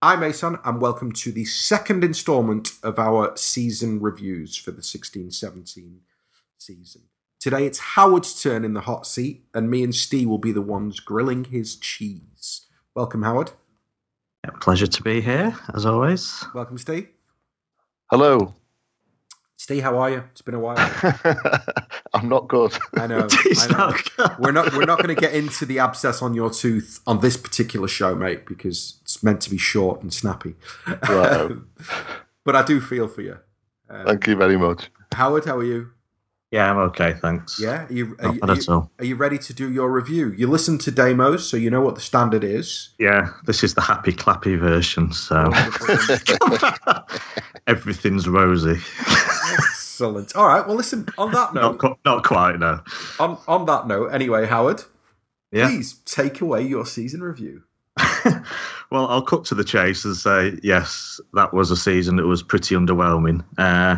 I'm Asan, and welcome to the second instalment of our season reviews for the 16 17 season. Today it's Howard's turn in the hot seat, and me and Steve will be the ones grilling his cheese. Welcome, Howard. Yeah, pleasure to be here, as always. Welcome, Steve. Hello. Steve, how are you? It's been a while. I'm not good. I know. I know. we're not. We're not going to get into the abscess on your tooth on this particular show, mate, because it's meant to be short and snappy. Right. but I do feel for you. Um, Thank you very much, Howard. How are you? Yeah, I'm okay, thanks. Yeah, are you, are, you, are, you, are you, ready to do your review? You listen to demos, so you know what the standard is. Yeah, this is the happy clappy version, so everything's rosy. Excellent. All right. Well, listen. On that note, not, not quite. No. On on that note, anyway, Howard. Yeah. Please take away your season review. well, I'll cut to the chase and say yes, that was a season that was pretty underwhelming. Uh,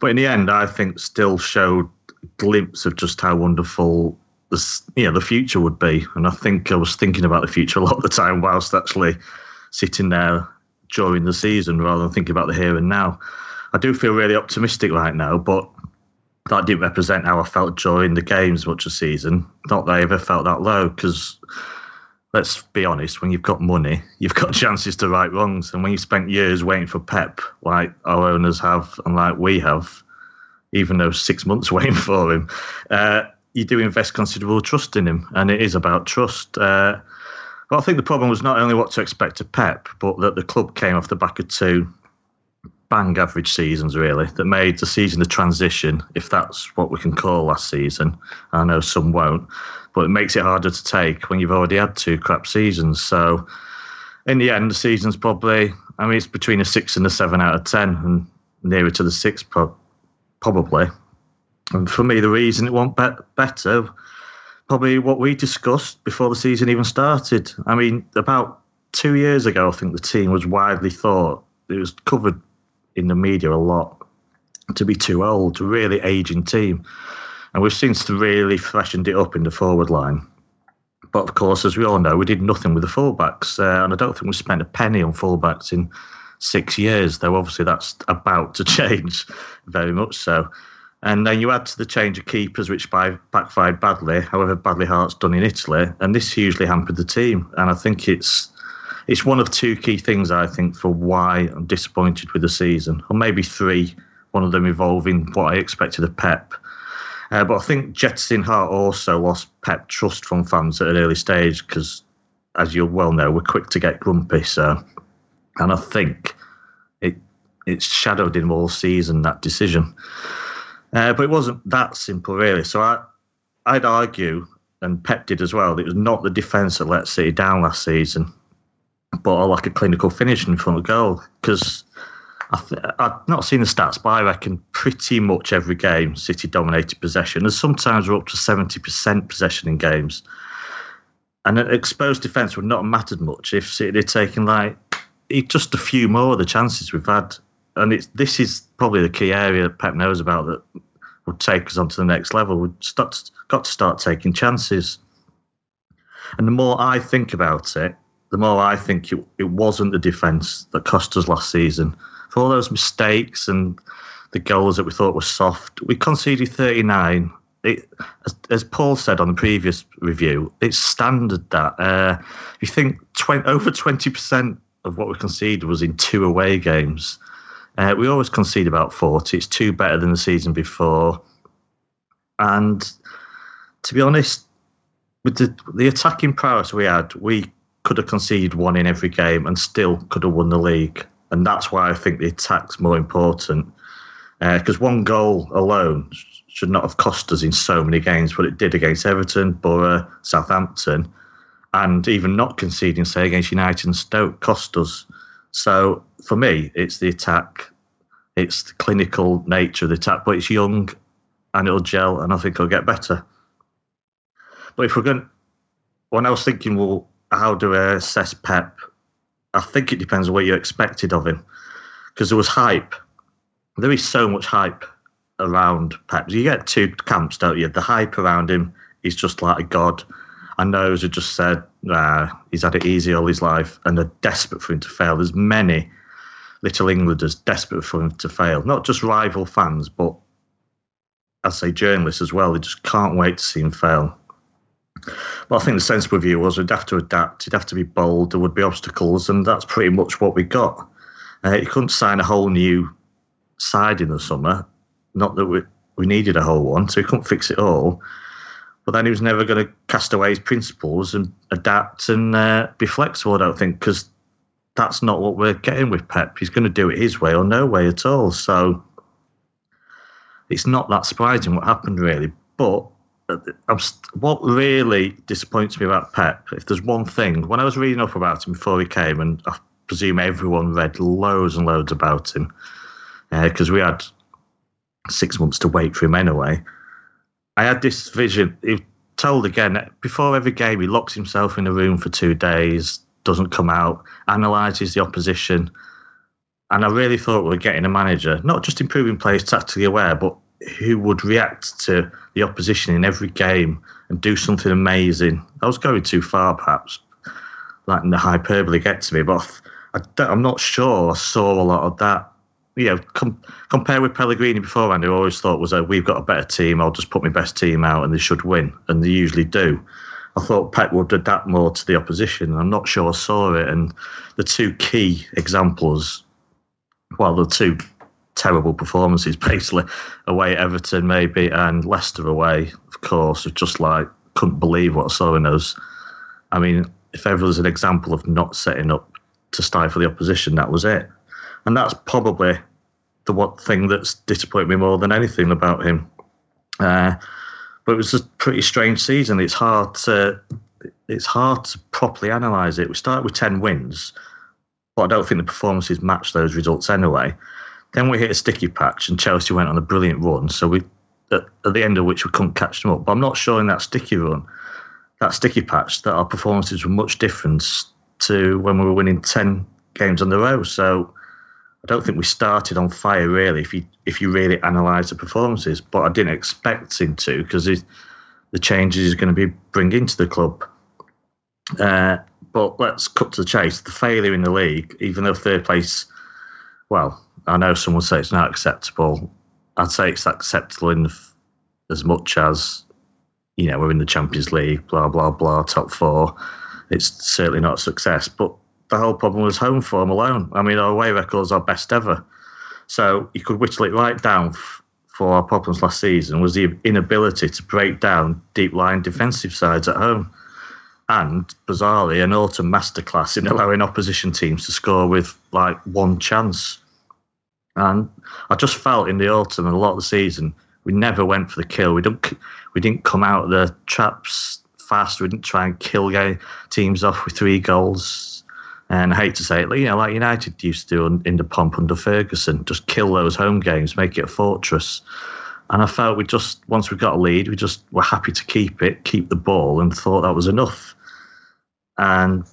but in the end, I think still showed a glimpse of just how wonderful the you know, the future would be. And I think I was thinking about the future a lot of the time whilst actually sitting there during the season rather than thinking about the here and now. I do feel really optimistic right now, but that didn't represent how I felt during the games much of season. Not that I ever felt that low because let's be honest, when you've got money, you've got chances to right wrongs. And when you've spent years waiting for Pep, like our owners have and like we have, even though six months waiting for him, uh, you do invest considerable trust in him. And it is about trust. Uh, but I think the problem was not only what to expect of Pep, but that the club came off the back of two bang average seasons, really, that made the season the transition, if that's what we can call last season. I know some won't, but it makes it harder to take when you've already had two crap seasons. So, in the end, the season's probably, I mean, it's between a six and a seven out of 10, and nearer to the six, pro- probably. And for me, the reason it won't be- better, probably what we discussed before the season even started. I mean, about two years ago, I think the team was widely thought, it was covered in the media a lot to be too old, really aging team. And we've since really freshened it up in the forward line. But of course, as we all know, we did nothing with the fullbacks. Uh, and I don't think we spent a penny on fullbacks in six years, though obviously that's about to change very much so. And then you add to the change of keepers, which by backfired badly, however badly Hart's done in Italy, and this hugely hampered the team. And I think it's it's one of two key things I think for why I'm disappointed with the season, or maybe three. One of them involving what I expected of Pep. Uh, but I think Jetson Hart also lost Pep trust from fans at an early stage because, as you well know, we're quick to get grumpy. So, and I think it it's shadowed him all season that decision. Uh, but it wasn't that simple, really. So I I'd argue, and Pep did as well, that it was not the defence that let City down last season but I like a clinical finish in front of goal because I've not seen the stats, but I reckon pretty much every game City dominated possession. And sometimes we're up to 70% possession in games. And an exposed defence would not have mattered much if City had taken like just a few more of the chances we've had. And it's this is probably the key area Pep knows about that would take us on to the next level. We've got to start taking chances. And the more I think about it, the more I think it, it wasn't the defence that cost us last season. For all those mistakes and the goals that we thought were soft, we conceded 39. It, as, as, Paul said on the previous review, it's standard that uh, you think 20, over 20% of what we conceded was in two away games. Uh, we always concede about 40. It's two better than the season before. And to be honest, with the, the attacking prowess we had, we could have conceded one in every game and still could have won the league. And that's why I think the attack's more important. Because uh, one goal alone should not have cost us in so many games, but it did against Everton, Boro, Southampton, and even not conceding, say, against United and Stoke cost us. So for me, it's the attack, it's the clinical nature of the attack, but it's young and it'll gel, and I think it'll get better. But if we're going, when I was thinking, well, how do I assess Pep? I think it depends on what you expected of him, because there was hype. There is so much hype around Pep. You get two camps, don't you? The hype around him is just like a god. And those who just said, uh, he's had it easy all his life, and they're desperate for him to fail. There's many Little Englanders desperate for him to fail, not just rival fans, but I say journalists as well. They just can't wait to see him fail. But I think the sensible view was we'd have to adapt, he'd have to be bold, there would be obstacles, and that's pretty much what we got. Uh, he couldn't sign a whole new side in the summer, not that we, we needed a whole one, so he couldn't fix it all. But then he was never going to cast away his principles and adapt and uh, be flexible, I don't think, because that's not what we're getting with Pep. He's going to do it his way or no way at all. So it's not that surprising what happened, really. But uh, what really disappoints me about Pep, if there's one thing, when I was reading up about him before he came, and I presume everyone read loads and loads about him, because uh, we had six months to wait for him anyway. I had this vision. He told again before every game, he locks himself in a room for two days, doesn't come out, analyses the opposition. And I really thought we were getting a manager, not just improving players tactically aware, but who would react to the opposition in every game and do something amazing. I was going too far, perhaps, letting the hyperbole get to me, but I am not sure I saw a lot of that you know, com- compare with Pellegrini beforehand, who always thought was, a, we've got a better team, I'll just put my best team out and they should win. And they usually do. I thought Pep would adapt more to the opposition. I'm not sure I saw it. And the two key examples, well, the two terrible performances, basically, away at Everton, maybe, and Leicester away, of course, just like, couldn't believe what I saw in those. I mean, if ever there's an example of not setting up to stifle the opposition, that was it and that's probably the one thing that's disappointed me more than anything about him. Uh, but it was a pretty strange season. It's hard to it's hard to properly analyse it. We started with ten wins, but I don't think the performances matched those results anyway. Then we hit a sticky patch, and Chelsea went on a brilliant run. So we at, at the end of which we couldn't catch them up. But I'm not sure in that sticky run, that sticky patch, that our performances were much different to when we were winning ten games on the row. So I don't think we started on fire really. If you if you really analyse the performances, but I didn't expect him to because the changes he's going to be bringing to the club. Uh, but let's cut to the chase. The failure in the league, even though third place, well, I know someone say it's not acceptable. I'd say it's acceptable in as much as you know we're in the Champions League, blah blah blah, top four. It's certainly not a success, but the whole problem was home form alone. I mean, our away records are best ever. So you could whittle it right down for our problems last season was the inability to break down deep line defensive sides at home. And bizarrely, an autumn masterclass in allowing opposition teams to score with like one chance. And I just felt in the autumn and a lot of the season, we never went for the kill. We didn't, we didn't come out of the traps fast. We didn't try and kill teams off with three goals and I hate to say it, you know, like United used to do in the pomp under Ferguson, just kill those home games, make it a fortress. And I felt we just, once we got a lead, we just were happy to keep it, keep the ball, and thought that was enough. And,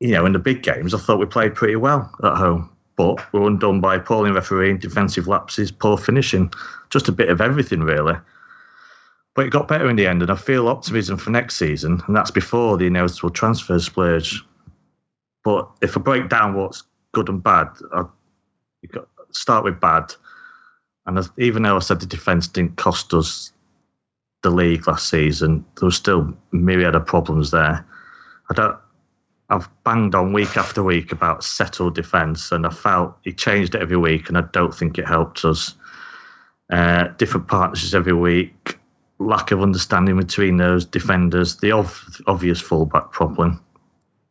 you know, in the big games, I thought we played pretty well at home. But were undone by appalling refereeing, defensive lapses, poor finishing, just a bit of everything, really. But it got better in the end, and I feel optimism for next season, and that's before the inevitable transfer splurge. But if I break down what's good and bad, I start with bad. And even though I said the defence didn't cost us the league last season, there was still myriad of problems there. I don't. I've banged on week after week about settled defence, and I felt he changed it every week, and I don't think it helped us. Uh, different partnerships every week, lack of understanding between those defenders, the ov- obvious fullback problem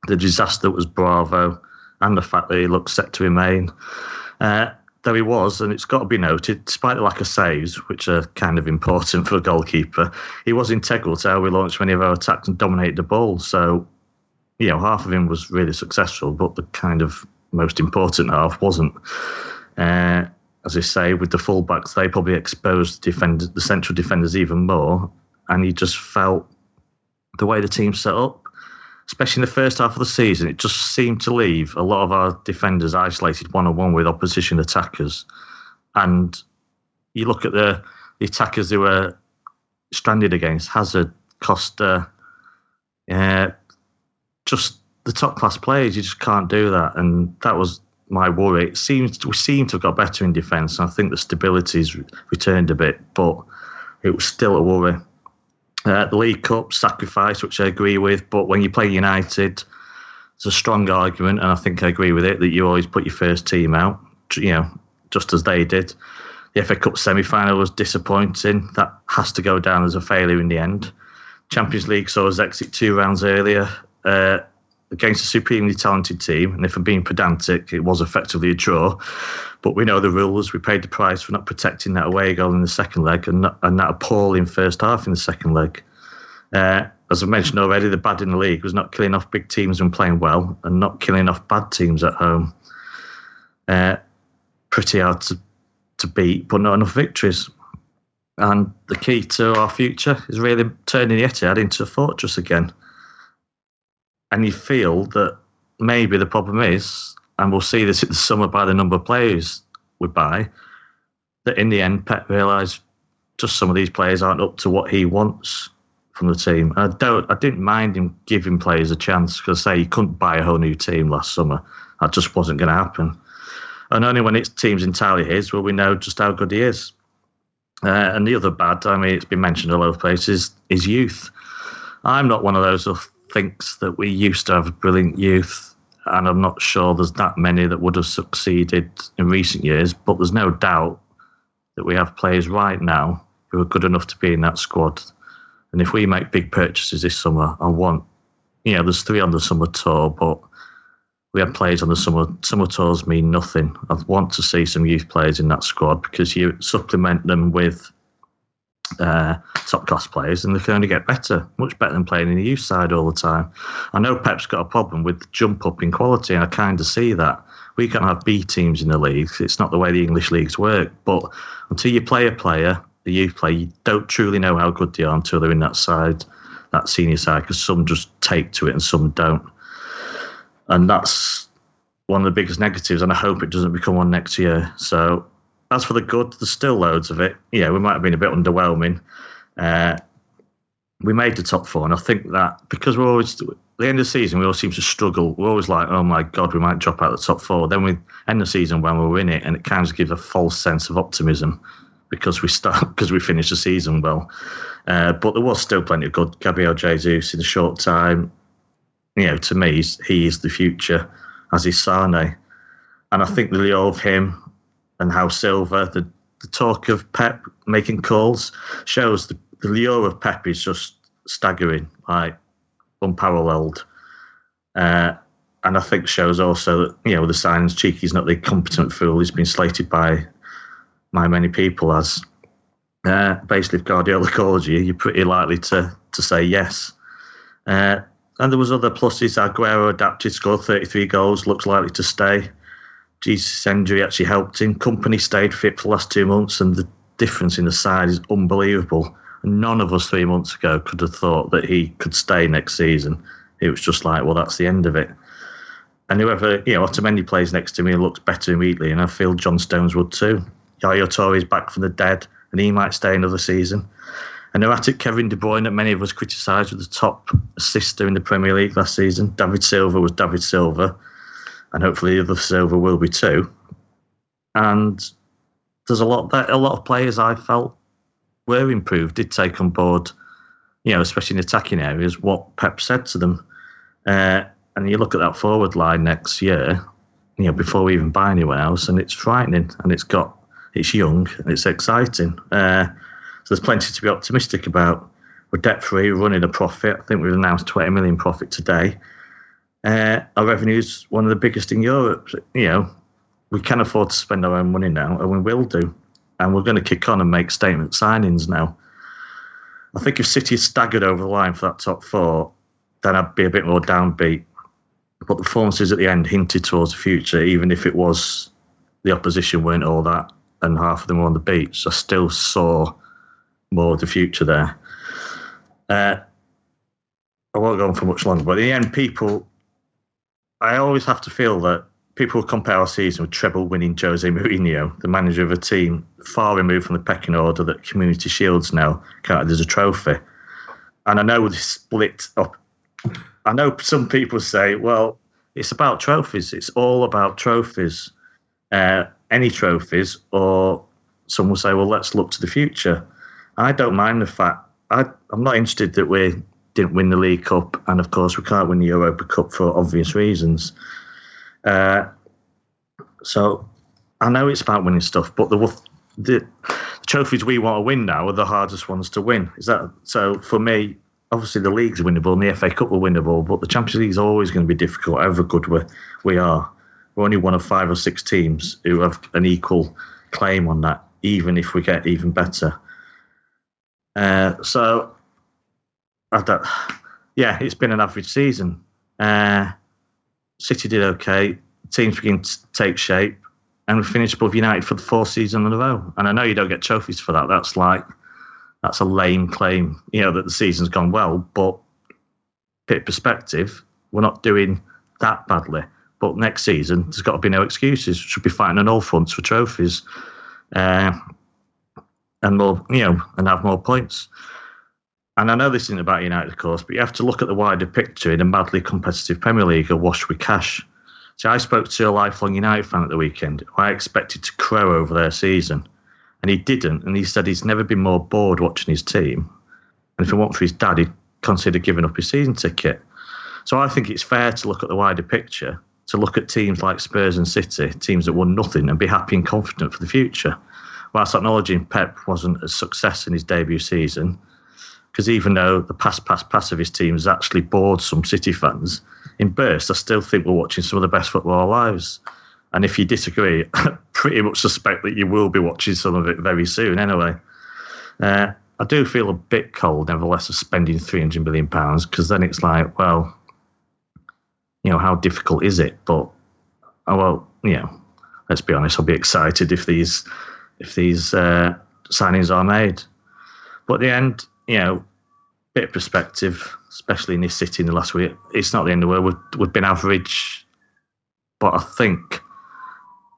the disaster that was Bravo and the fact that he looked set to remain. Uh, though he was, and it's got to be noted, despite the lack of saves, which are kind of important for a goalkeeper, he was integral to how we launched many of our attacks and dominated the ball. So, you know, half of him was really successful, but the kind of most important half wasn't. Uh, as I say, with the fullbacks, they probably exposed the, the central defenders even more, and he just felt the way the team set up especially in the first half of the season, it just seemed to leave a lot of our defenders isolated one on one with opposition attackers. And you look at the, the attackers who were stranded against Hazard, Costa, uh, just the top class players, you just can't do that. And that was my worry. It seems we seem to have got better in defence. I think the stability's returned a bit, but it was still a worry. Uh, the League Cup sacrifice, which I agree with, but when you play United, it's a strong argument, and I think I agree with it that you always put your first team out. You know, just as they did. The FA Cup semi final was disappointing. That has to go down as a failure in the end. Champions League saw us exit two rounds earlier uh, against a supremely talented team. And if I'm being pedantic, it was effectively a draw. But we know the rules. We paid the price for not protecting that away goal in the second leg and, not, and that appalling first half in the second leg. Uh, as I mentioned already, the bad in the league was not killing off big teams and playing well and not killing off bad teams at home. Uh, pretty hard to, to beat, but not enough victories. And the key to our future is really turning the Etihad into a fortress again. And you feel that maybe the problem is, and we'll see this in the summer by the number of players we buy, that in the end, Pep realised just some of these players aren't up to what he wants from the team. I don't, I didn't mind him giving players a chance because, say, he couldn't buy a whole new team last summer. That just wasn't going to happen and only when it's teams entirely his will we know just how good he is. Uh, and the other bad, I mean, it's been mentioned a lot of places, is youth. I'm not one of those thinks that we used to have brilliant youth, and I'm not sure there's that many that would have succeeded in recent years. But there's no doubt that we have players right now who are good enough to be in that squad. And if we make big purchases this summer, I want, you know, there's three on the summer tour, but we have players on the summer summer tours mean nothing. I want to see some youth players in that squad because you supplement them with uh, top class players and they can only get better, much better than playing in the youth side all the time. I know Pep's got a problem with jump up in quality, and I kind of see that. We can't have B teams in the league. It's not the way the English leagues work. But until you play a player, the youth player, you don't truly know how good they are until they're in that side, that senior side, because some just take to it and some don't and that's one of the biggest negatives. And I hope it doesn't become one next year. So as for the good, there's still loads of it. Yeah, we might have been a bit underwhelming. Uh, we made the top four, and I think that because we're always the end of the season, we all seem to struggle. We're always like, oh my god, we might drop out of the top four. Then we end the season when we're in it, and it kind of gives a false sense of optimism because we start because we finish the season well. Uh, but there was still plenty of good. Gabriel Jesus in a short time, you know, to me, he is the future, as is Sane. And I think the lure of him and how Silva, the, the talk of Pep making calls, shows the, the lure of Pep is just staggering, like unparalleled. Uh, and I think shows also that, you know, the signs Txiki's not the competent fool he's been slated by by many people as. Uh, basically, you, you're pretty likely to to say yes. Uh, and there was other pluses. Aguero adapted, scored 33 goals, looks likely to stay. Jesus injury actually helped him. Kompany stayed fit for the last two months, and the difference in the side is unbelievable. None of us three months ago could have thought that he could stay next season. It was just like, well, that's the end of it. And whoever, you know, Otamendi plays next to me looks better immediately, and I feel John Stones would too. Yaya Toure is back from the dead, and he might stay another season. An erratic Kevin De Bruyne that many of us criticised was the top assister in the Premier League last season. David Silva was David Silva, and hopefully the other Silva will be too. And there's a lot that a lot of players I felt were improved did take on board, you know, especially in attacking areas, what Pep said to them. Uh, and you look at that forward line next year, you know, before we even buy anyone else, and it's frightening, and it's got, it's young, and it's exciting. Uh, so there's plenty to be optimistic about. We're debt free, running a profit. I think we've announced 20 million profit today. Uh, our revenue is one of the biggest in Europe. You know, we can afford to spend our own money now, and we will do. And we're going to kick on and make statement signings now. I think if City staggered over the line for that top four, then I'd be a bit more downbeat. But the performances at the end hinted towards the future, even if it was the opposition weren't all that and half of them were on the beach. I still saw more of the future there. Uh, I won't go on for much longer, but in the end, people, I always have to feel that people compare our season with treble winning Jose Mourinho, the manager of a team far removed from the pecking order that Community Shields now counted as a trophy. And I know the split up I know some people say, well, it's about trophies. It's all about trophies. Uh, any trophies, or some will say, well, let's look to the future. I don't mind the fact I, I'm not interested that we didn't win the League Cup, and of course we can't win the Europa Cup for obvious reasons. Uh, so I know it's about winning stuff, but the, the, trophies we want to win now are the hardest ones to win. Is that so? For me, obviously the league's winnable and the FA Cup will winnable, but the Champions League is always going to be difficult, however good we we are. We're only one of five or six teams who have an equal claim on that, even if we get even better. Uh, so, I don't, yeah, it's been an average season. Uh, City did okay. Teams begin to take shape, and we finished above United for the fourth season in a row. And I know you don't get trophies for that. That's like that's a lame claim, you know, that the season's gone well. But bit perspective, we're not doing that badly. But next season, there's got to be no excuses. We should be fighting on all fronts for trophies, uh, and more, you know, and have more points. And I know this isn't about United, of course, but you have to look at the wider picture in a madly competitive Premier League awash with cash. So I spoke to a lifelong United fan at the weekend who I expected to crow over their season and he didn't. And he said he's never been more bored watching his team. And if it weren't for his dad, he'd consider giving up his season ticket. So I think it's fair to look at the wider picture, to look at teams like Spurs and City, teams that won nothing, and be happy and confident for the future. Whilst acknowledging Pep wasn't a success in his debut season, because even though the pass, pass, pass of his team has actually bored some City fans, in bursts, I still think we're watching some of the best football of our lives. And if you disagree, I pretty much suspect that you will be watching some of it very soon anyway. Uh, I do feel a bit cold, nevertheless, of spending £300 million because then it's like, well, you know, how difficult is it? But, oh, well, you know, let's be honest, I'll be excited if these if these uh, signings are made. But at the end, you know, bit of perspective, especially in this city in the last week, it's not the end of the world. We've, we've been average, but I think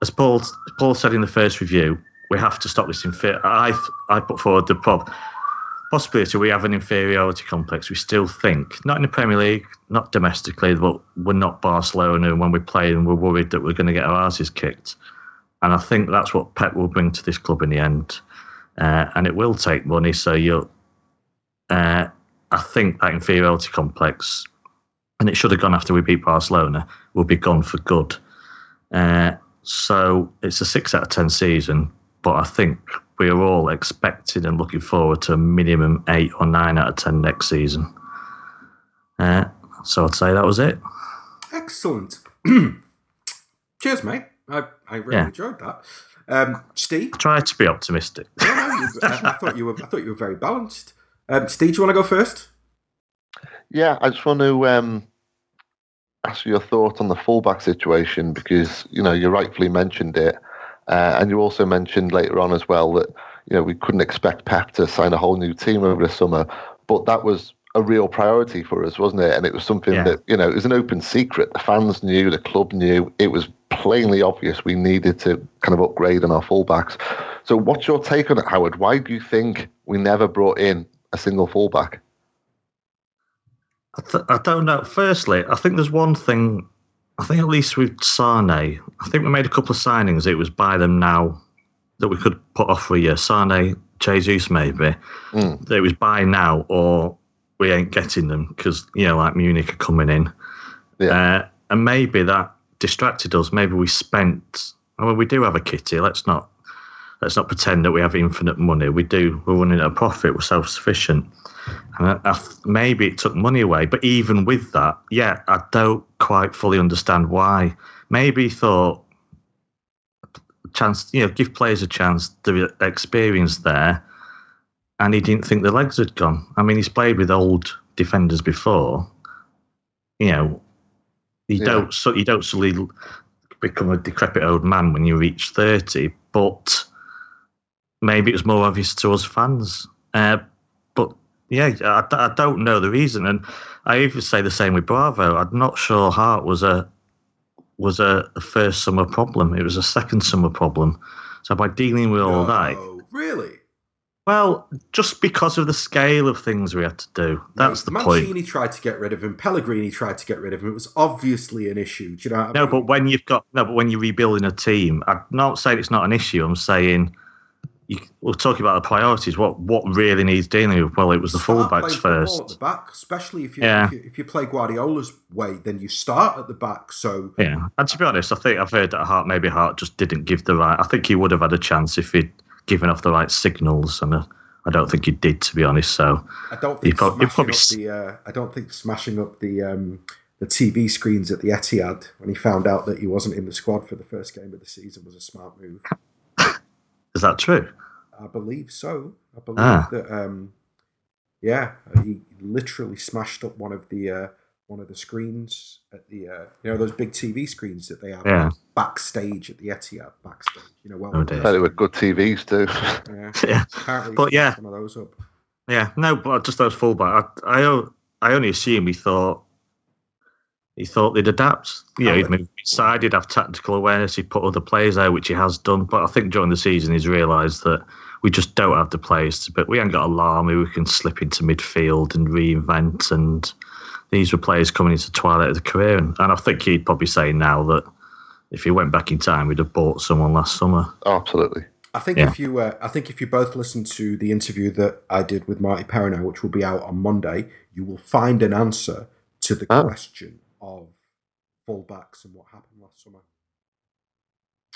as Paul Paul said in the first review, we have to stop this. Infer- I I put forward the prob- possibility we have an inferiority complex. We still think not in the Premier League, not domestically, but we're not Barcelona. And when we play, and we're worried that we're going to get our asses kicked. And I think that's what Pep will bring to this club in the end. Uh, and it will take money. So you, uh, I think that inferiority complex, and it should have gone after we beat Barcelona, will be gone for good. Uh, so it's a six out of 10 season, but I think we are all expecting and looking forward to a minimum eight or nine out of 10 next season. Uh, so I'd say that was it. Excellent. Cheers, mate. I, I really Yeah. enjoyed that. Um, Steve, Try to be optimistic. no, no, you, I, I thought you were. I thought you were very balanced. Um, Steve, do you want to go first? Yeah, I just want to um, ask your thought on the fullback situation because you know you rightfully mentioned it, uh, and you also mentioned later on as well that you know we couldn't expect Pep to sign a whole new team over the summer, but that was a real priority for us, wasn't it? And it was something Yeah. that you know it was an open secret. The fans knew, the club knew. It was plainly obvious we needed to kind of upgrade on our fullbacks. So, what's your take on it, Howard? Why do you think we never brought in a single fullback? I, th- I don't know. Firstly, I think there's one thing. I think at least with Sane, I think we made a couple of signings. It was buy them now that we could put off for a year. Sane, Jesus, maybe. Mm. That it was buy now or we ain't getting them because you know, like Munich are coming in. Yeah. Uh, and maybe that distracted us. Maybe we spent. I mean, we do have a kitty. Let's not let's not pretend that we have infinite money. We do. We're running at a profit. We're self sufficient. And I, I, maybe it took money away. But even with that, yeah, I don't quite fully understand why. Maybe he thought chance, you know, give players a chance. The experience there, and he didn't think the legs had gone. I mean, he's played with old defenders before. You know, you Yeah. don't so you don't suddenly become a decrepit old man when you reach thirty. But maybe it was more obvious to us fans. Uh, but yeah, I, I don't know the reason, and I even say the same with Bravo. I'm not sure Hart was a was a, a first summer problem. It was a second summer problem. So by dealing with all that, really? Well, just because of the scale of things we had to do. That's the Mancini point. tried to get rid of him. Pellegrini tried to get rid of him. It was obviously an issue. Do you know? What I No, mean? but when you've got no, but when you're rebuilding a team, I'm not saying it's not an issue. I'm saying you, we're talking about the priorities. What what really needs dealing with? Well, it was the Start fullbacks first. at the back, especially if you, Yeah. if you if you play Guardiola's way, then you start at the back. So Yeah, and to be honest, I think I've heard that Hart maybe Hart just didn't give the right. I think he would have had a chance if he'd given off the right signals, and uh, I don't think he did, to be honest. So I don't think prob- he smashing probably up the uh, I don't think smashing up the um, the TV screens at the Etihad when he found out that he wasn't in the squad for the first game of the season was a smart move. Is that true? I believe so. I believe Ah. that. Um, yeah, he literally smashed up one of the uh, one of the screens at the uh, you know those big TV screens that they have Yeah. backstage at the Etihad backstage. You know, well, Oh, they were good TVs too. yeah. Yeah, Apparently, But yeah. smashed one of those up. yeah. No, but just those fullback. I, I o- I only assume he thought he thought they'd adapt. You know, he'd move inside, he'd have tactical awareness, he'd put other players out, which he has done. But I think during the season, he's realised that we just don't have the players to. But we ain't got a Lamy who can slip into midfield and reinvent. And these were players coming into the twilight of the career. And, and I think he'd probably say now that if he went back in time, we'd have bought someone last summer. Oh, absolutely. I think Yeah. if you, uh, I think if you both listen to the interview that I did with Martí Perarnau, which will be out on Monday, you will find an answer to the Oh. question of fullbacks and what happened last summer.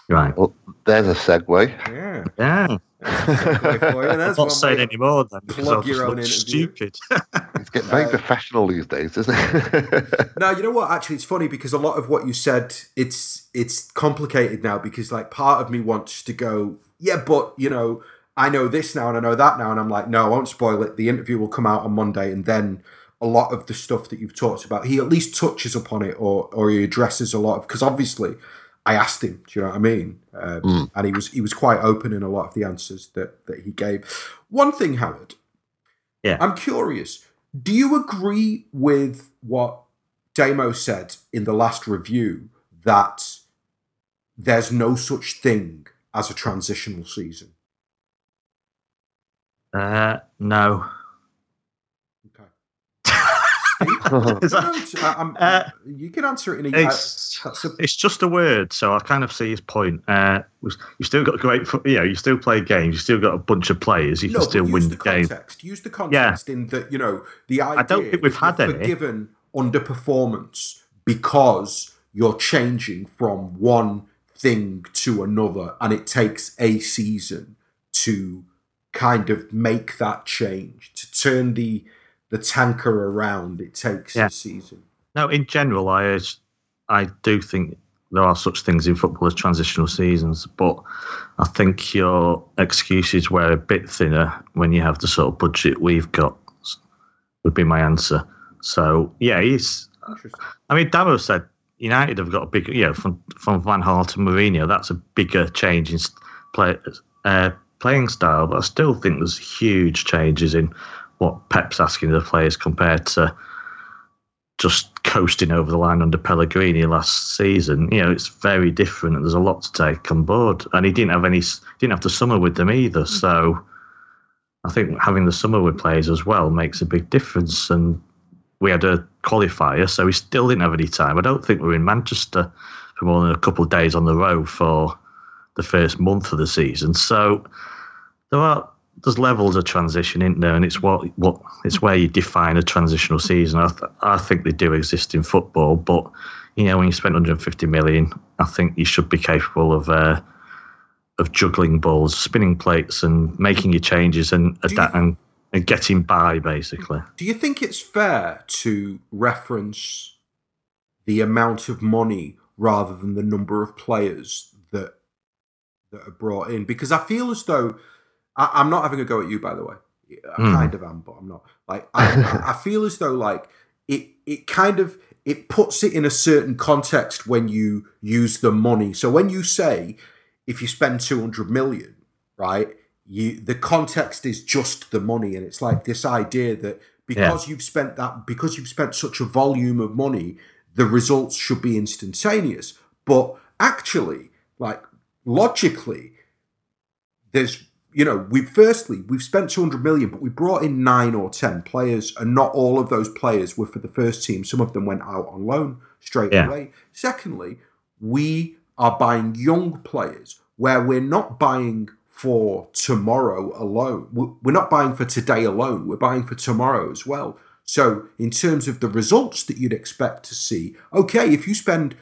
Right. Well, there's a segue. Yeah, Yeah. Segue for you. I'm There's not saying anymore then because plug your own interview. stupid. It's getting very Uh, professional these days, isn't it? No, you know what? Actually, it's funny because a lot of what you said, it's it's complicated now because like part of me wants to go, yeah, but you know, I know this now and I know that now, and I'm like, no, I won't spoil it. The interview will come out on Monday, and then a lot of the stuff that you've talked about, he at least touches upon it or or he addresses a lot of because obviously. I asked him, do you know what I mean? Um, Mm. And he was he was quite open in a lot of the answers that that he gave. One thing, Howard, Yeah. I'm curious. Do you agree with what Damo said in the last review that there's no such thing as a transitional season? Uh, no. Okay. Is that- no, it's- I- I'm- Uh, you can answer it in a, it's, that's a it's just a word, so I kind of see his point. Uh, you still got great, fo- you know, you still play games, you still got a bunch of players, you no, can still but win use the the game. context. Use the context in that you know the idea. I don't think we've had you're any. forgiven underperformance because you're changing from one thing to another, and it takes a season to kind of make that change to turn the the tanker around. It takes Yeah. a season. No, in general, I I do think there are such things in football as transitional seasons, but I think your excuses were a bit thinner when you have the sort of budget we've got. Would be my answer. So yeah, he's. I mean, Damo said United have got a big, you know, from from Van Gaal to Mourinho. That's a bigger change in play, uh, playing style, but I still think there's huge changes in what Pep's asking of the players compared to just coasting over the line under Pellegrini last season. You know, it's very different, and there's a lot to take on board. And he didn't have any, didn't have the summer with them either. Hmm. So I think having the summer with players as well makes a big difference. And we had a qualifier, so we still didn't have any time. I don't think we were in Manchester for more than a couple of days on the road for the first month of the season. So there are there's levels of transition in there, and it's what what it's where you define a transitional season. I, th- I think they do exist in football, but you know when you spend 150 million, I think you should be capable of. Uh, of juggling balls, spinning plates, and making your changes and adapt and, and getting by, basically. Do you think it's fair to reference the amount of money rather than the number of players that that are brought in? Because I feel as though I, I'm not having a go at you, by the way. I Hmm. kind of am, but I'm not. Like I, I- feel as though like it it kind of it puts it in a certain context when you use the money. So when you say if you spend 200 million, right? You the context is just the money, and it's like this idea that because you've spent that because you've spent such a volume of money, the results should be instantaneous. But actually, like logically, there's you know, we firstly we've spent 200 million, but we brought in nine or 10 players, and not all of those players were for the first team. Some of them went out on loan straight Yeah. away. Secondly, we are buying young players where we're not buying for tomorrow alone. We- We're not buying for today alone. We're buying for tomorrow as well. So, in terms of the results that you'd expect to see, okay, if you spend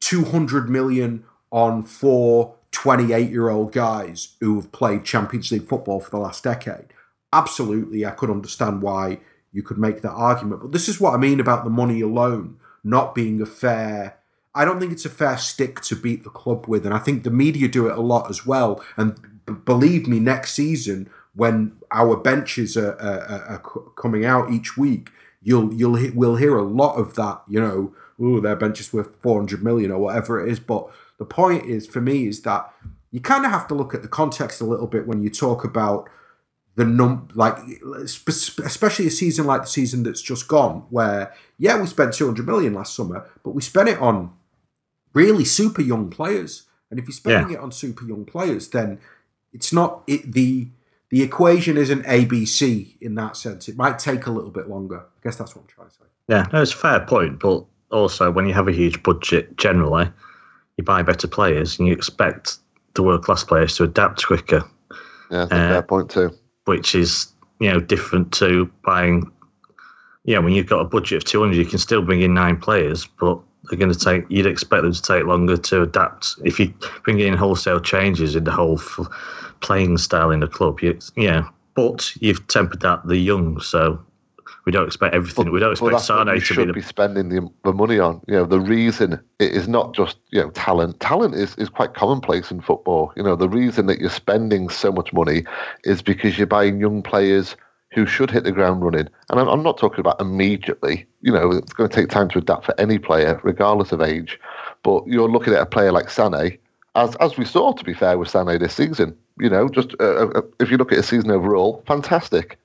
200 million on four 28 year old guys who have played Champions League football for the last decade, absolutely, I could understand why you could make that argument. But this is what I mean about the money alone not being a fair. I don't think it's a fair stick to beat the club with, and I think the media do it a lot as well. And b- believe me, next season when our benches are, are, are- coming out each week, you'll you'll we'll hear a lot of that. You know, oh, their bench is worth four hundred million or whatever it is. But the point is, for me, is that you kind of have to look at the context a little bit when you talk about the num like especially a season like the season that's just gone where yeah we spent 200 million last summer but we spent it on really super young players. And if you're spending it on super young players then it's not it the the equation isn't abc in that sense. It might take a little bit longer. I guess that's what i'm trying to say. Yeah, no, it's a fair point, but also when you have a huge budget, generally, you buy better players and you expect the world class players to adapt quicker, Yeah, that's a Uh, fair point too. which is you know different to buying. Yeah, when you've got a budget of two hundred, you can still bring in nine players, but they're going to take. You'd expect them to take longer to adapt. If you bring in wholesale changes in the whole f- playing style in the club, you, yeah. But you've tempered that the young, so we don't expect everything. we don't expect Sane to be should the be spending the, the money on. You know, the reason it is not just you know talent. Talent is, is quite commonplace in football. You know, the reason that you're spending so much money is because you're buying young players who should hit the ground running. And I'm, I'm not talking about immediately. You know, it's going to take time to adapt for any player, regardless of age. But you're looking at a player like Sané, as as we saw, to be fair, with Sané this season. You know, just uh, uh, if you look at his season overall, fantastic.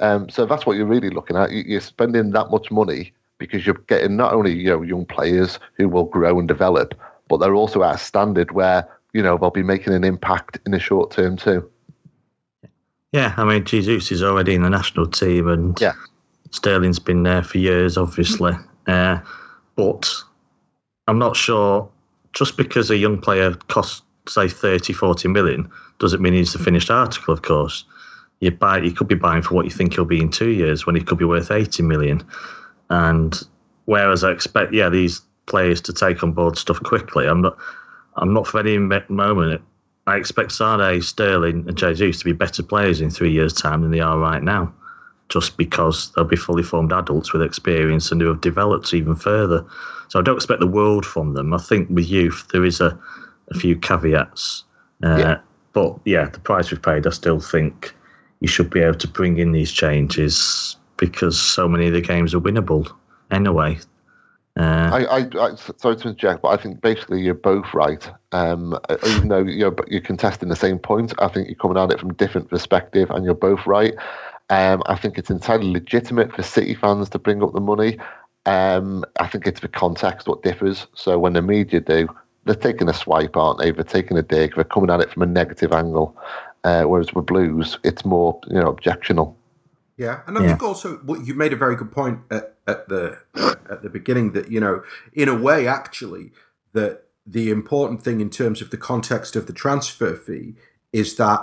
Um, so that's what you're really looking at. You- You're spending that much money because you're getting not only you know young players who will grow and develop, but they're also at a standard where you know they'll be making an impact in the short term too. Yeah, I mean, Jesus is already in the national team, and Yeah. Sterling's been there for years, obviously. Uh, but I'm not sure, just because a young player costs, say, 30, 40 million, doesn't mean he's the finished article, of course. You buy, you could be buying for what you think he'll be in two years when he could be worth 80 million. And whereas I expect, yeah, these players to take on board stuff quickly, I'm not, I'm not for any moment I expect Sané, Sterling, and Jesus to be better players in three years' time than they are right now, just because they'll be fully formed adults with experience and who have developed even further. So I don't expect the world from them. I think with youth there is a, a few caveats, uh, Yeah. but yeah, the price we've paid, I still think you should be able to bring in these changes because so many of the games are winnable anyway. Uh, I, I, I sorry to interject, but I think basically you're both right. Um, even though you're you're contesting the same point, I think you're coming at it from different perspective, and you're both right. Um, I think it's entirely legitimate for City fans to bring up the money. Um, I think it's the context what differs. So when the media do, they're taking a swipe, aren't they? They're taking a dig. They're coming at it from a negative angle. Uh, whereas with Blues, it's more you know objectional. Yeah, and I Yeah. think also what you made a very good point at, at the at the beginning that you know, in a way, actually, that the important thing in terms of the context of the transfer fee is that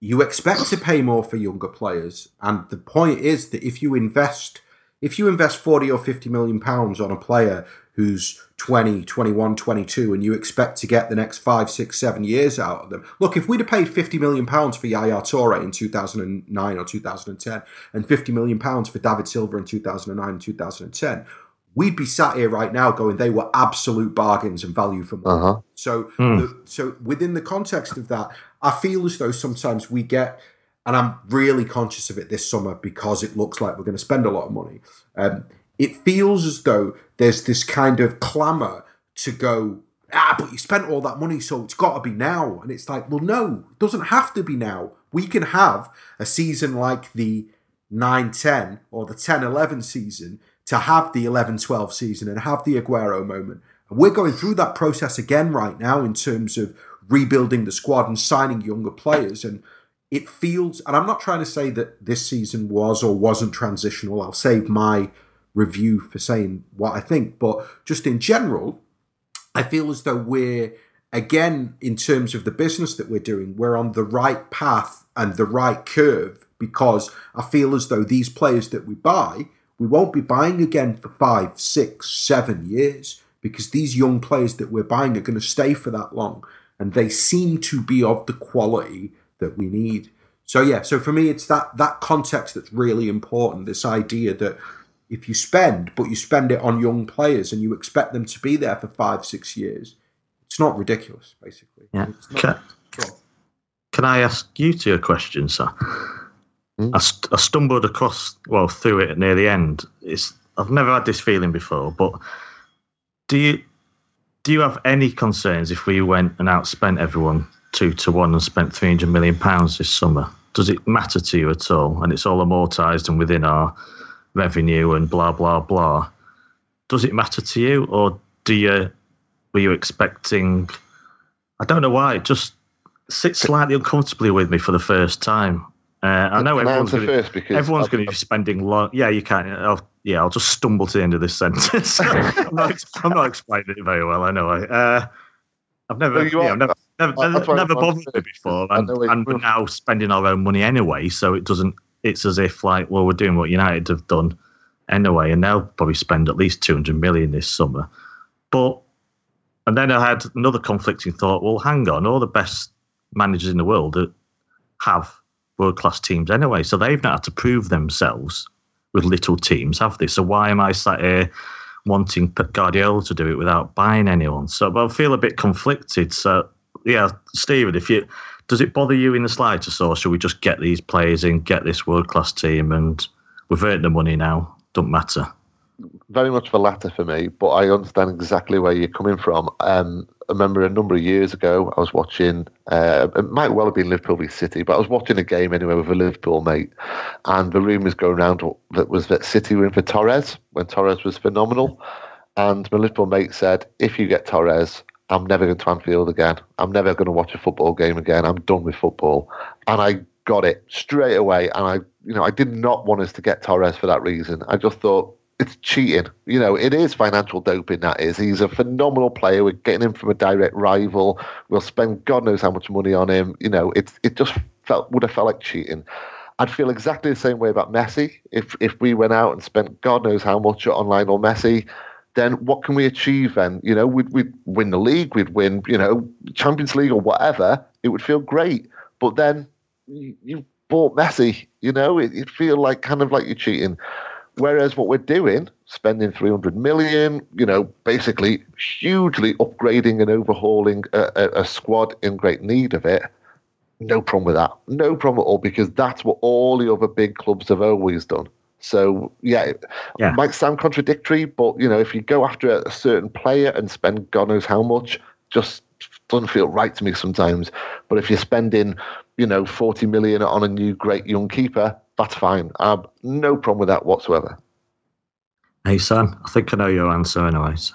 you expect to pay more for younger players, and the point is that if you invest if you invest 40 or 50 million pounds on a player who's 20 21 22 and you expect to get the next five six seven years out of them look if we'd have paid 50 million pounds for Yaya Toure in 2009 or 2010 and 50 million pounds for David Silva in 2009 and 2010 we'd be sat here right now going they were absolute bargains and value for money Uh huh. so, Hmm. the, so within the context of that, I feel as though sometimes we get, and I'm really conscious of it this summer because it looks like we're going to spend a lot of money. Um, it feels as though there's this kind of clamour to go, ah, but you spent all that money, so it's got to be now. And it's like, well, no, it doesn't have to be now. We can have a season like the 9 10 or the 10 11 season to have the 11 12 season and have the Aguero moment. And we're going through that process again right now in terms of rebuilding the squad and signing younger players. And it feels, and I'm not trying to say that this season was or wasn't transitional. I'll save my review for saying what I think, but just in general, I feel as though we're again in terms of the business that we're doing, we're on the right path and the right curve because I feel as though these players that we buy, we won't be buying again for five, six, seven years because these young players that we're buying are going to stay for that long and they seem to be of the quality that we need. So yeah, so for me, it's that that context that's really important. This idea that if you spend, but you spend it on young players and you expect them to be there for five, six years, it's not ridiculous, basically. Yeah. Not, can, can, I ask you two a question, sir? Mm. I, st- I stumbled across, well, through it near the end. It's I've never had this feeling before, but do you do you have any concerns if we went and outspent everyone two to one and spent three hundred million pounds this summer? Does it matter to you at all? And it's all amortised and within our revenue and blah blah blah. Does it matter to you, or do you were you expecting? I don't know why. It just sits slightly uncomfortably with me for the first time. Uh, I know everyone's going to everyone's going to be spending long. Yeah, you can't. I'll, yeah, I'll just stumble to the end of this sentence. I'm, not, I'm, not, explaining it very well. I know. I, uh, I've never, yeah, I've never, never, never, never bothered me before, and, and we're now spending our own money anyway, so it doesn't. It's as if like, well, we're doing what United have done anyway, and they'll probably spend at least 200 million this summer. But and then I had another conflicting thought. Well, hang on, all the best managers in the world have world class teams anyway, so they've not had to prove themselves with little teams, have they? So why am I sat here wanting Guardiola to do it without buying anyone? So I feel a bit conflicted. So yeah, Stephen, if you does it bother you in the slightest, or should we just get these players in, get this world class team, and we've earned the money now? Don't matter very much the latter for me, but I understand exactly where you're coming from. Um, I remember a number of years ago, I was watching, uh, it might well have been Liverpool v City, but I was watching a game anyway with a Liverpool mate, and the rumours going around that was that City were in for Torres when Torres was phenomenal. And my Liverpool mate said, if you get Torres, I'm never going to Anfield again. I'm never going to watch a football game again. I'm done with football. And I got it straight away. And I, you know, I did not want us to get Torres for that reason. I just thought it's cheating. You know, it is financial doping. That is. He's a phenomenal player. We're getting him from a direct rival. We'll spend God knows how much money on him. You know, it's it just felt would have felt like cheating. I'd feel exactly the same way about Messi. If if we went out and spent God knows how much on Lionel Messi, then what can we achieve then? You know, we'd, we'd win the league, we'd win, you know, Champions League or whatever. It would feel great. But then you, you bought Messi, you know, it, would feel like kind of like you're cheating. Whereas what we're doing, spending 300 million, you know, basically hugely upgrading and overhauling a, a, a, squad in great need of it, no problem with that. No problem at all, because that's what all the other big clubs have always done. So, yeah, yeah. it might sound contradictory, but, you know, if you go after a certain player and spend God knows how much, just doesn't feel right to me sometimes. But if you're spending, you know, 40 million on a new great young keeper, that's fine. I have no problem with that whatsoever. Hey, son, I think I know your answer anyway. So.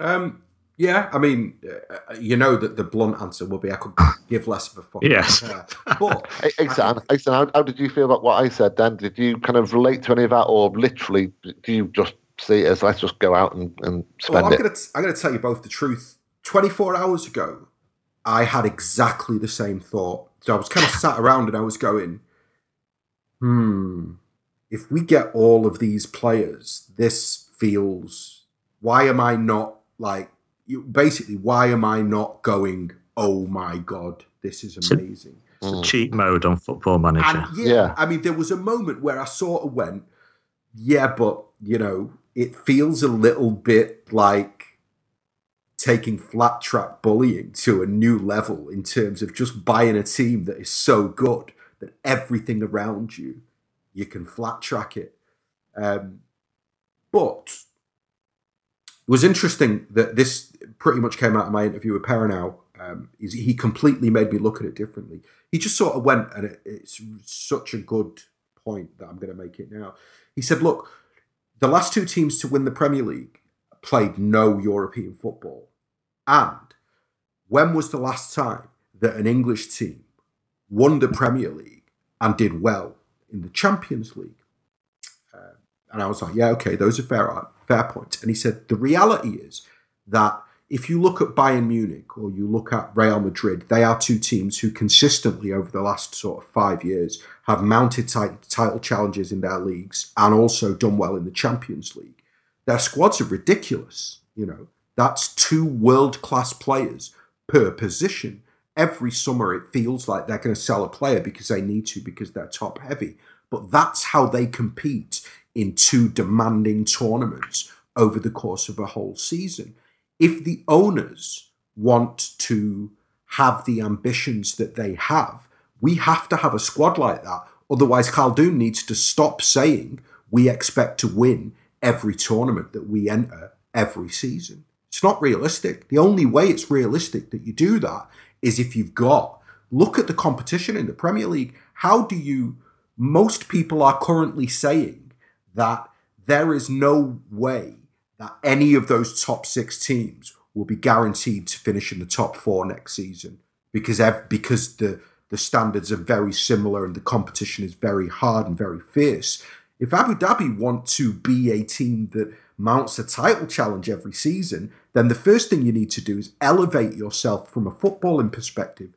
Um, yeah, I mean, uh, you know that the blunt answer will be I could give less of a fuck. Yes. Uh, but hey, hey, Sam, hey, Sam how, how, did you feel about what I said then? Did you kind of relate to any of that, or literally do you just see it as let's just go out and, and spend well, I'm it? Gonna t- I'm going to tell you both the truth. 24 hours ago, I had exactly the same thought. So I was kind of sat around and I was going, hmm, if we get all of these players, this feels. Why am I not like? Basically, why am I not going? Oh my god, this is amazing. It's a cheat mode on Football Manager. And yeah, yeah, I mean, there was a moment where I sort of went, yeah, but you know, it feels a little bit like taking flat track bullying to a new level in terms of just buying a team that is so good that everything around you you can flat track it. Um, but it was interesting that this pretty much came out of my interview with Perarnau. Um, he completely made me look at it differently. He just sort of went, and it, it's such a good point that I'm going to make it now. He said, "Look, the last two teams to win the Premier League played no European football, and when was the last time that an English team won the Premier League, and did well in the Champions League. Uh, and I was like, yeah, okay, those are fair, fair points. And he said, the reality is that if you look at Bayern Munich or you look at Real Madrid, they are two teams who consistently over the last sort of five years have mounted t- title challenges in their leagues and also done well in the Champions League. Their squads are ridiculous. You know, that's two world class players per position. Every summer, it feels like they're going to sell a player because they need to, because they're top heavy. But that's how they compete in two demanding tournaments over the course of a whole season. If the owners want to have the ambitions that they have, we have to have a squad like that. Otherwise, Khaldoon needs to stop saying we expect to win every tournament that we enter every season. It's not realistic. The only way it's realistic that you do that is if you've got look at the competition in the Premier League. How do you most people are currently saying that there is no way that any of those top six teams will be guaranteed to finish in the top four next season because because the the standards are very similar and the competition is very hard and very fierce. If Abu Dhabi want to be a team that mounts a title challenge every season, then the first thing you need to do is elevate yourself from a footballing perspective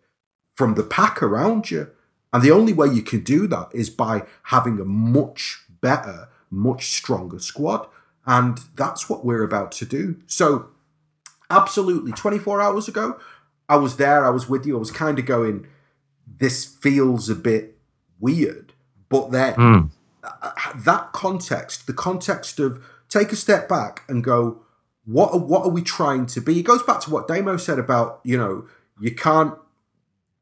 from the pack around you. And the only way you can do that is by having a much better, much stronger squad. And that's what we're about to do. So, absolutely, 24 hours ago, I was there, I was with you, I was kind of going, this feels a bit weird. But then, mm. that context, the context of take a step back and go, what are, what are we trying to be? It goes back to what Damo said about, you know, you can't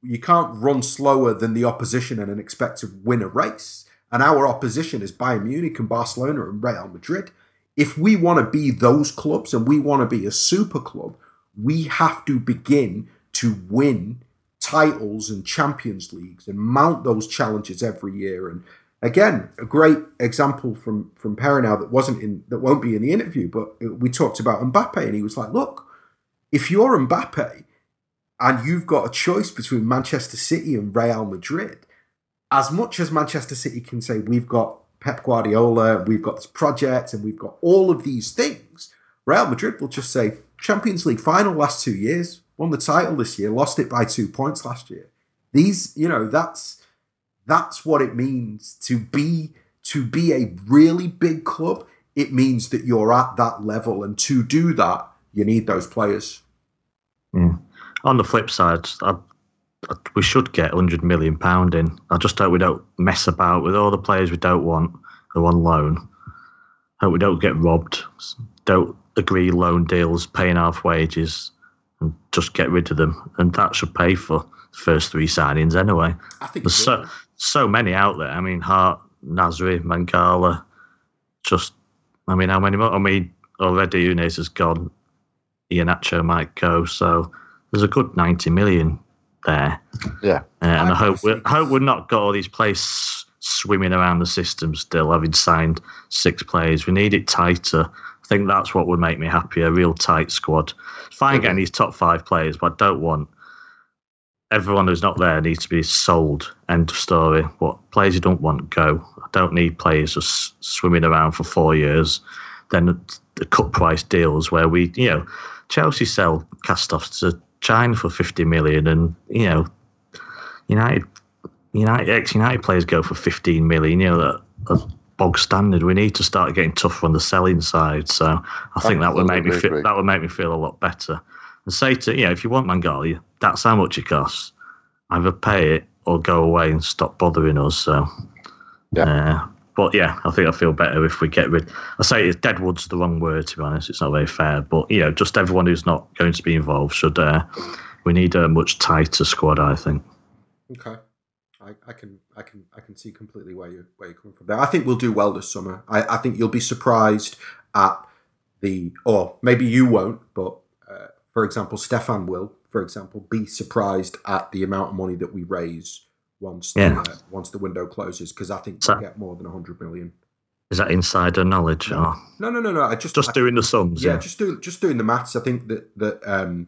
you can't run slower than the opposition and expect to win a race. And our opposition is Bayern Munich and Barcelona and Real Madrid if we want to be those clubs and we want to be a super club, we have to begin to win titles and Champions Leagues and mount those challenges every year. And again, a great example from from Perarnau that wasn't in that won't be in the interview, but we talked about Mbappe, and he was like, "Look, if you're Mbappe and you've got a choice between Manchester City and Real Madrid, as much as Manchester City can say we've got Pep Guardiola, we've got this project, and we've got all of these things. Real Madrid will just say Champions League final last two years, won the title this year, lost it by two points last year. These, you know, that's that's what it means to be to be a really big club. It means that you're at that level, and to do that, you need those players. Mm. On the flip side, I we should get 100 million pound in. I just hope we don't mess about with all the players we don't want who on loan. Hope we don't get robbed. Don't agree loan deals, paying half wages, and just get rid of them. And that should pay for the first three signings anyway. I think there's so so many out there. I mean, Hart, Nasri, Mangala. Just, I mean, how many more? I mean, already Unez has gone. Iheanacho might go. So there's a good 90 million there. Yeah. Uh, and I, I hope we hope we're not got all these players swimming around the system still, having signed six players. We need it tighter. I think that's what would make me happy. A real tight squad. Fine getting these top five players, but I don't want everyone who's not there needs to be sold. End of story. What players you don't want go. I don't need players just swimming around for four years. Then the cut price deals where we, you know, Chelsea sell cast-offs to China for 50 million, and you know, United, United ex United players go for 15 million. You know that. That's bog standard. We need to start getting tougher on the selling side. So I think that would make me feel that would make me feel a lot better. And say to you know, if you want Mangala, that's how much it costs. Either pay it or go away and stop bothering us. So yeah. Uh, but yeah, I think I feel better if we get rid. I say it's deadwood's the wrong word to be honest. It's not very fair, but you know, just everyone who's not going to be involved should. Uh, we need a much tighter squad, I think. Okay, I, I can I can I can see completely where you where you're coming from there. I think we'll do well this summer. I, I think you'll be surprised at the, or maybe you won't, but uh, for example, Stefan will, for example, be surprised at the amount of money that we raise once yeah. the, uh, once the window closes because I think we'll get more than hundred million. Is that insider knowledge no. or no? No, no, no, I just just I, doing the sums. Yeah, yeah, just doing just doing the maths. I think that that um,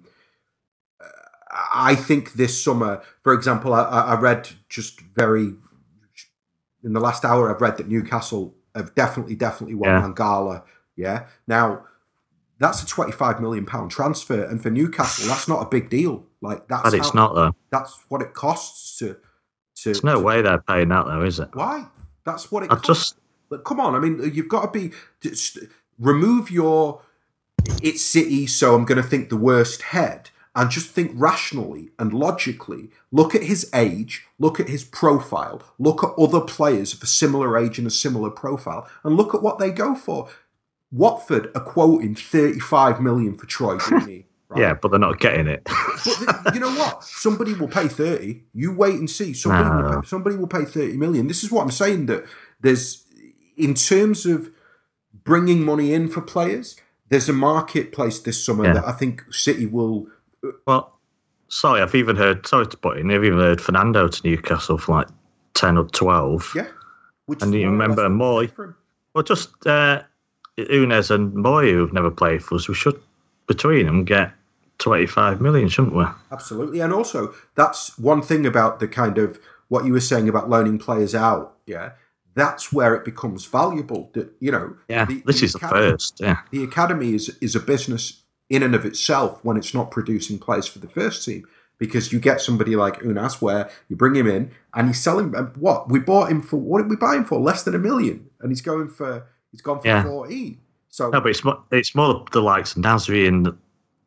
I think this summer, for example, I, I read just very in the last hour. I've read that Newcastle have definitely, definitely won Yeah. Mangala. Yeah. Now that's a twenty-five million pound transfer, and for Newcastle, that's not a big deal. Like that's But it's how- not though. That's what it costs to. To There's no way they're paying that though, is it? Why? That's what it. I costs. just But come on, I mean, you've got to be just remove your it's City, so I'm going to think the worst head, and just think rationally and logically. Look at his age, look at his profile, look at other players of a similar age and a similar profile, and look at what they go for. Watford are quoting 35 million for Troy Deeney. Right? yeah, but they're not getting it. But you know what? Somebody will pay thirty. You wait and see. Somebody will No. pay, somebody will pay thirty million. This is what I'm saying. That there's in terms of bringing money in for players. There's a marketplace this summer Yeah. that I think City will. well, sorry, I've even heard. Sorry to put in. I've even heard Fernando to Newcastle for like ten or twelve. Yeah. Which And you more or less remember Moy? paid for him. Well, just uh, Unez and Moy, who've never played for us, we should between them get twenty-five million, shouldn't we? Absolutely, and also that's one thing about the kind of what you were saying about loaning players out. Yeah, that's where it becomes valuable. That you know, Yeah, the- this the is the first. Yeah, the academy is is a business in and of itself when it's not producing players for the first team because you get somebody like Unas where you bring him in and he's selling uh, what we bought him for what did we buy him for less than a million and he's going for he's gone for Yeah. 14 so no, but it's more, it's more the likes of Nasri and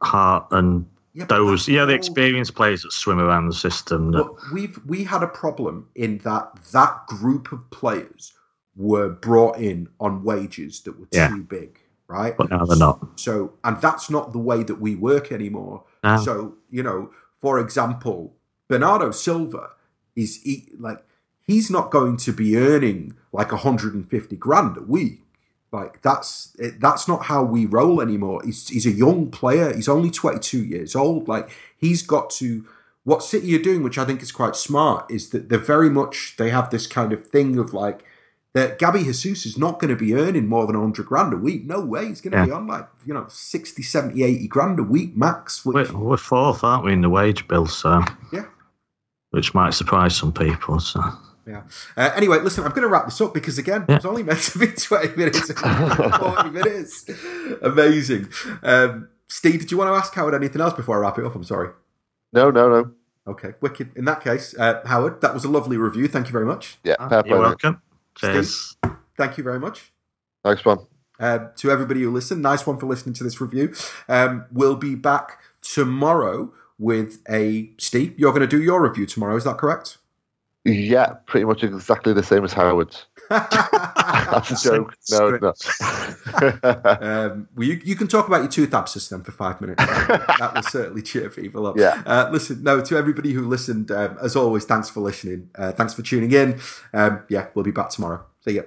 Hart and yeah, those, yeah, the experienced players that swim around the system. That, But we've we had a problem in that that group of players were brought in on wages that were Yeah. too big, right? but now they're not. So, and that's not the way that we work anymore. No. So, you know, for example, Bernardo Silva is he, like he's not going to be earning like 150 grand a week. Like that's it, that's not how we roll anymore. He's he's a young player. He's only 22 years old. Like he's got to what City are doing, which I think is quite smart, is that they're very much they have this kind of thing of like that Gabby Jesus is not going to be earning more than 100 grand a week. No way. He's going to Yeah. be on like, you know, 60, 70, 80 grand a week max. Which, We're, we're fourth, aren't we, in the wage bill? So Yeah. which might surprise some people. So yeah. Uh, anyway, listen, I'm going to wrap this up because, again, Yeah. it was only meant to be 20 minutes. 40 minutes. Amazing. Um, Steve, did you want to ask Howard anything else before I wrap it up? I'm sorry. No, no, no. Okay, wicked. In that case, uh, Howard, that was a lovely review. Thank you very much. Yeah, Ah, you're mate. welcome. Cheers. Thank you very much. Nice one. Um, to everybody who listened, nice one for listening to this review. Um, we'll be back tomorrow with a Steve. You're going to do your review tomorrow, is that correct? Yeah, pretty much exactly the same as Howard's. That's a joke. No, it's not. um, well, you, you can talk about your tooth abscess then for five minutes. that will certainly cheer people up. Yeah. Uh, listen, no, to everybody who listened, um, as always, thanks for listening. Uh, thanks for tuning in. Um, yeah, we'll be back tomorrow. See ya.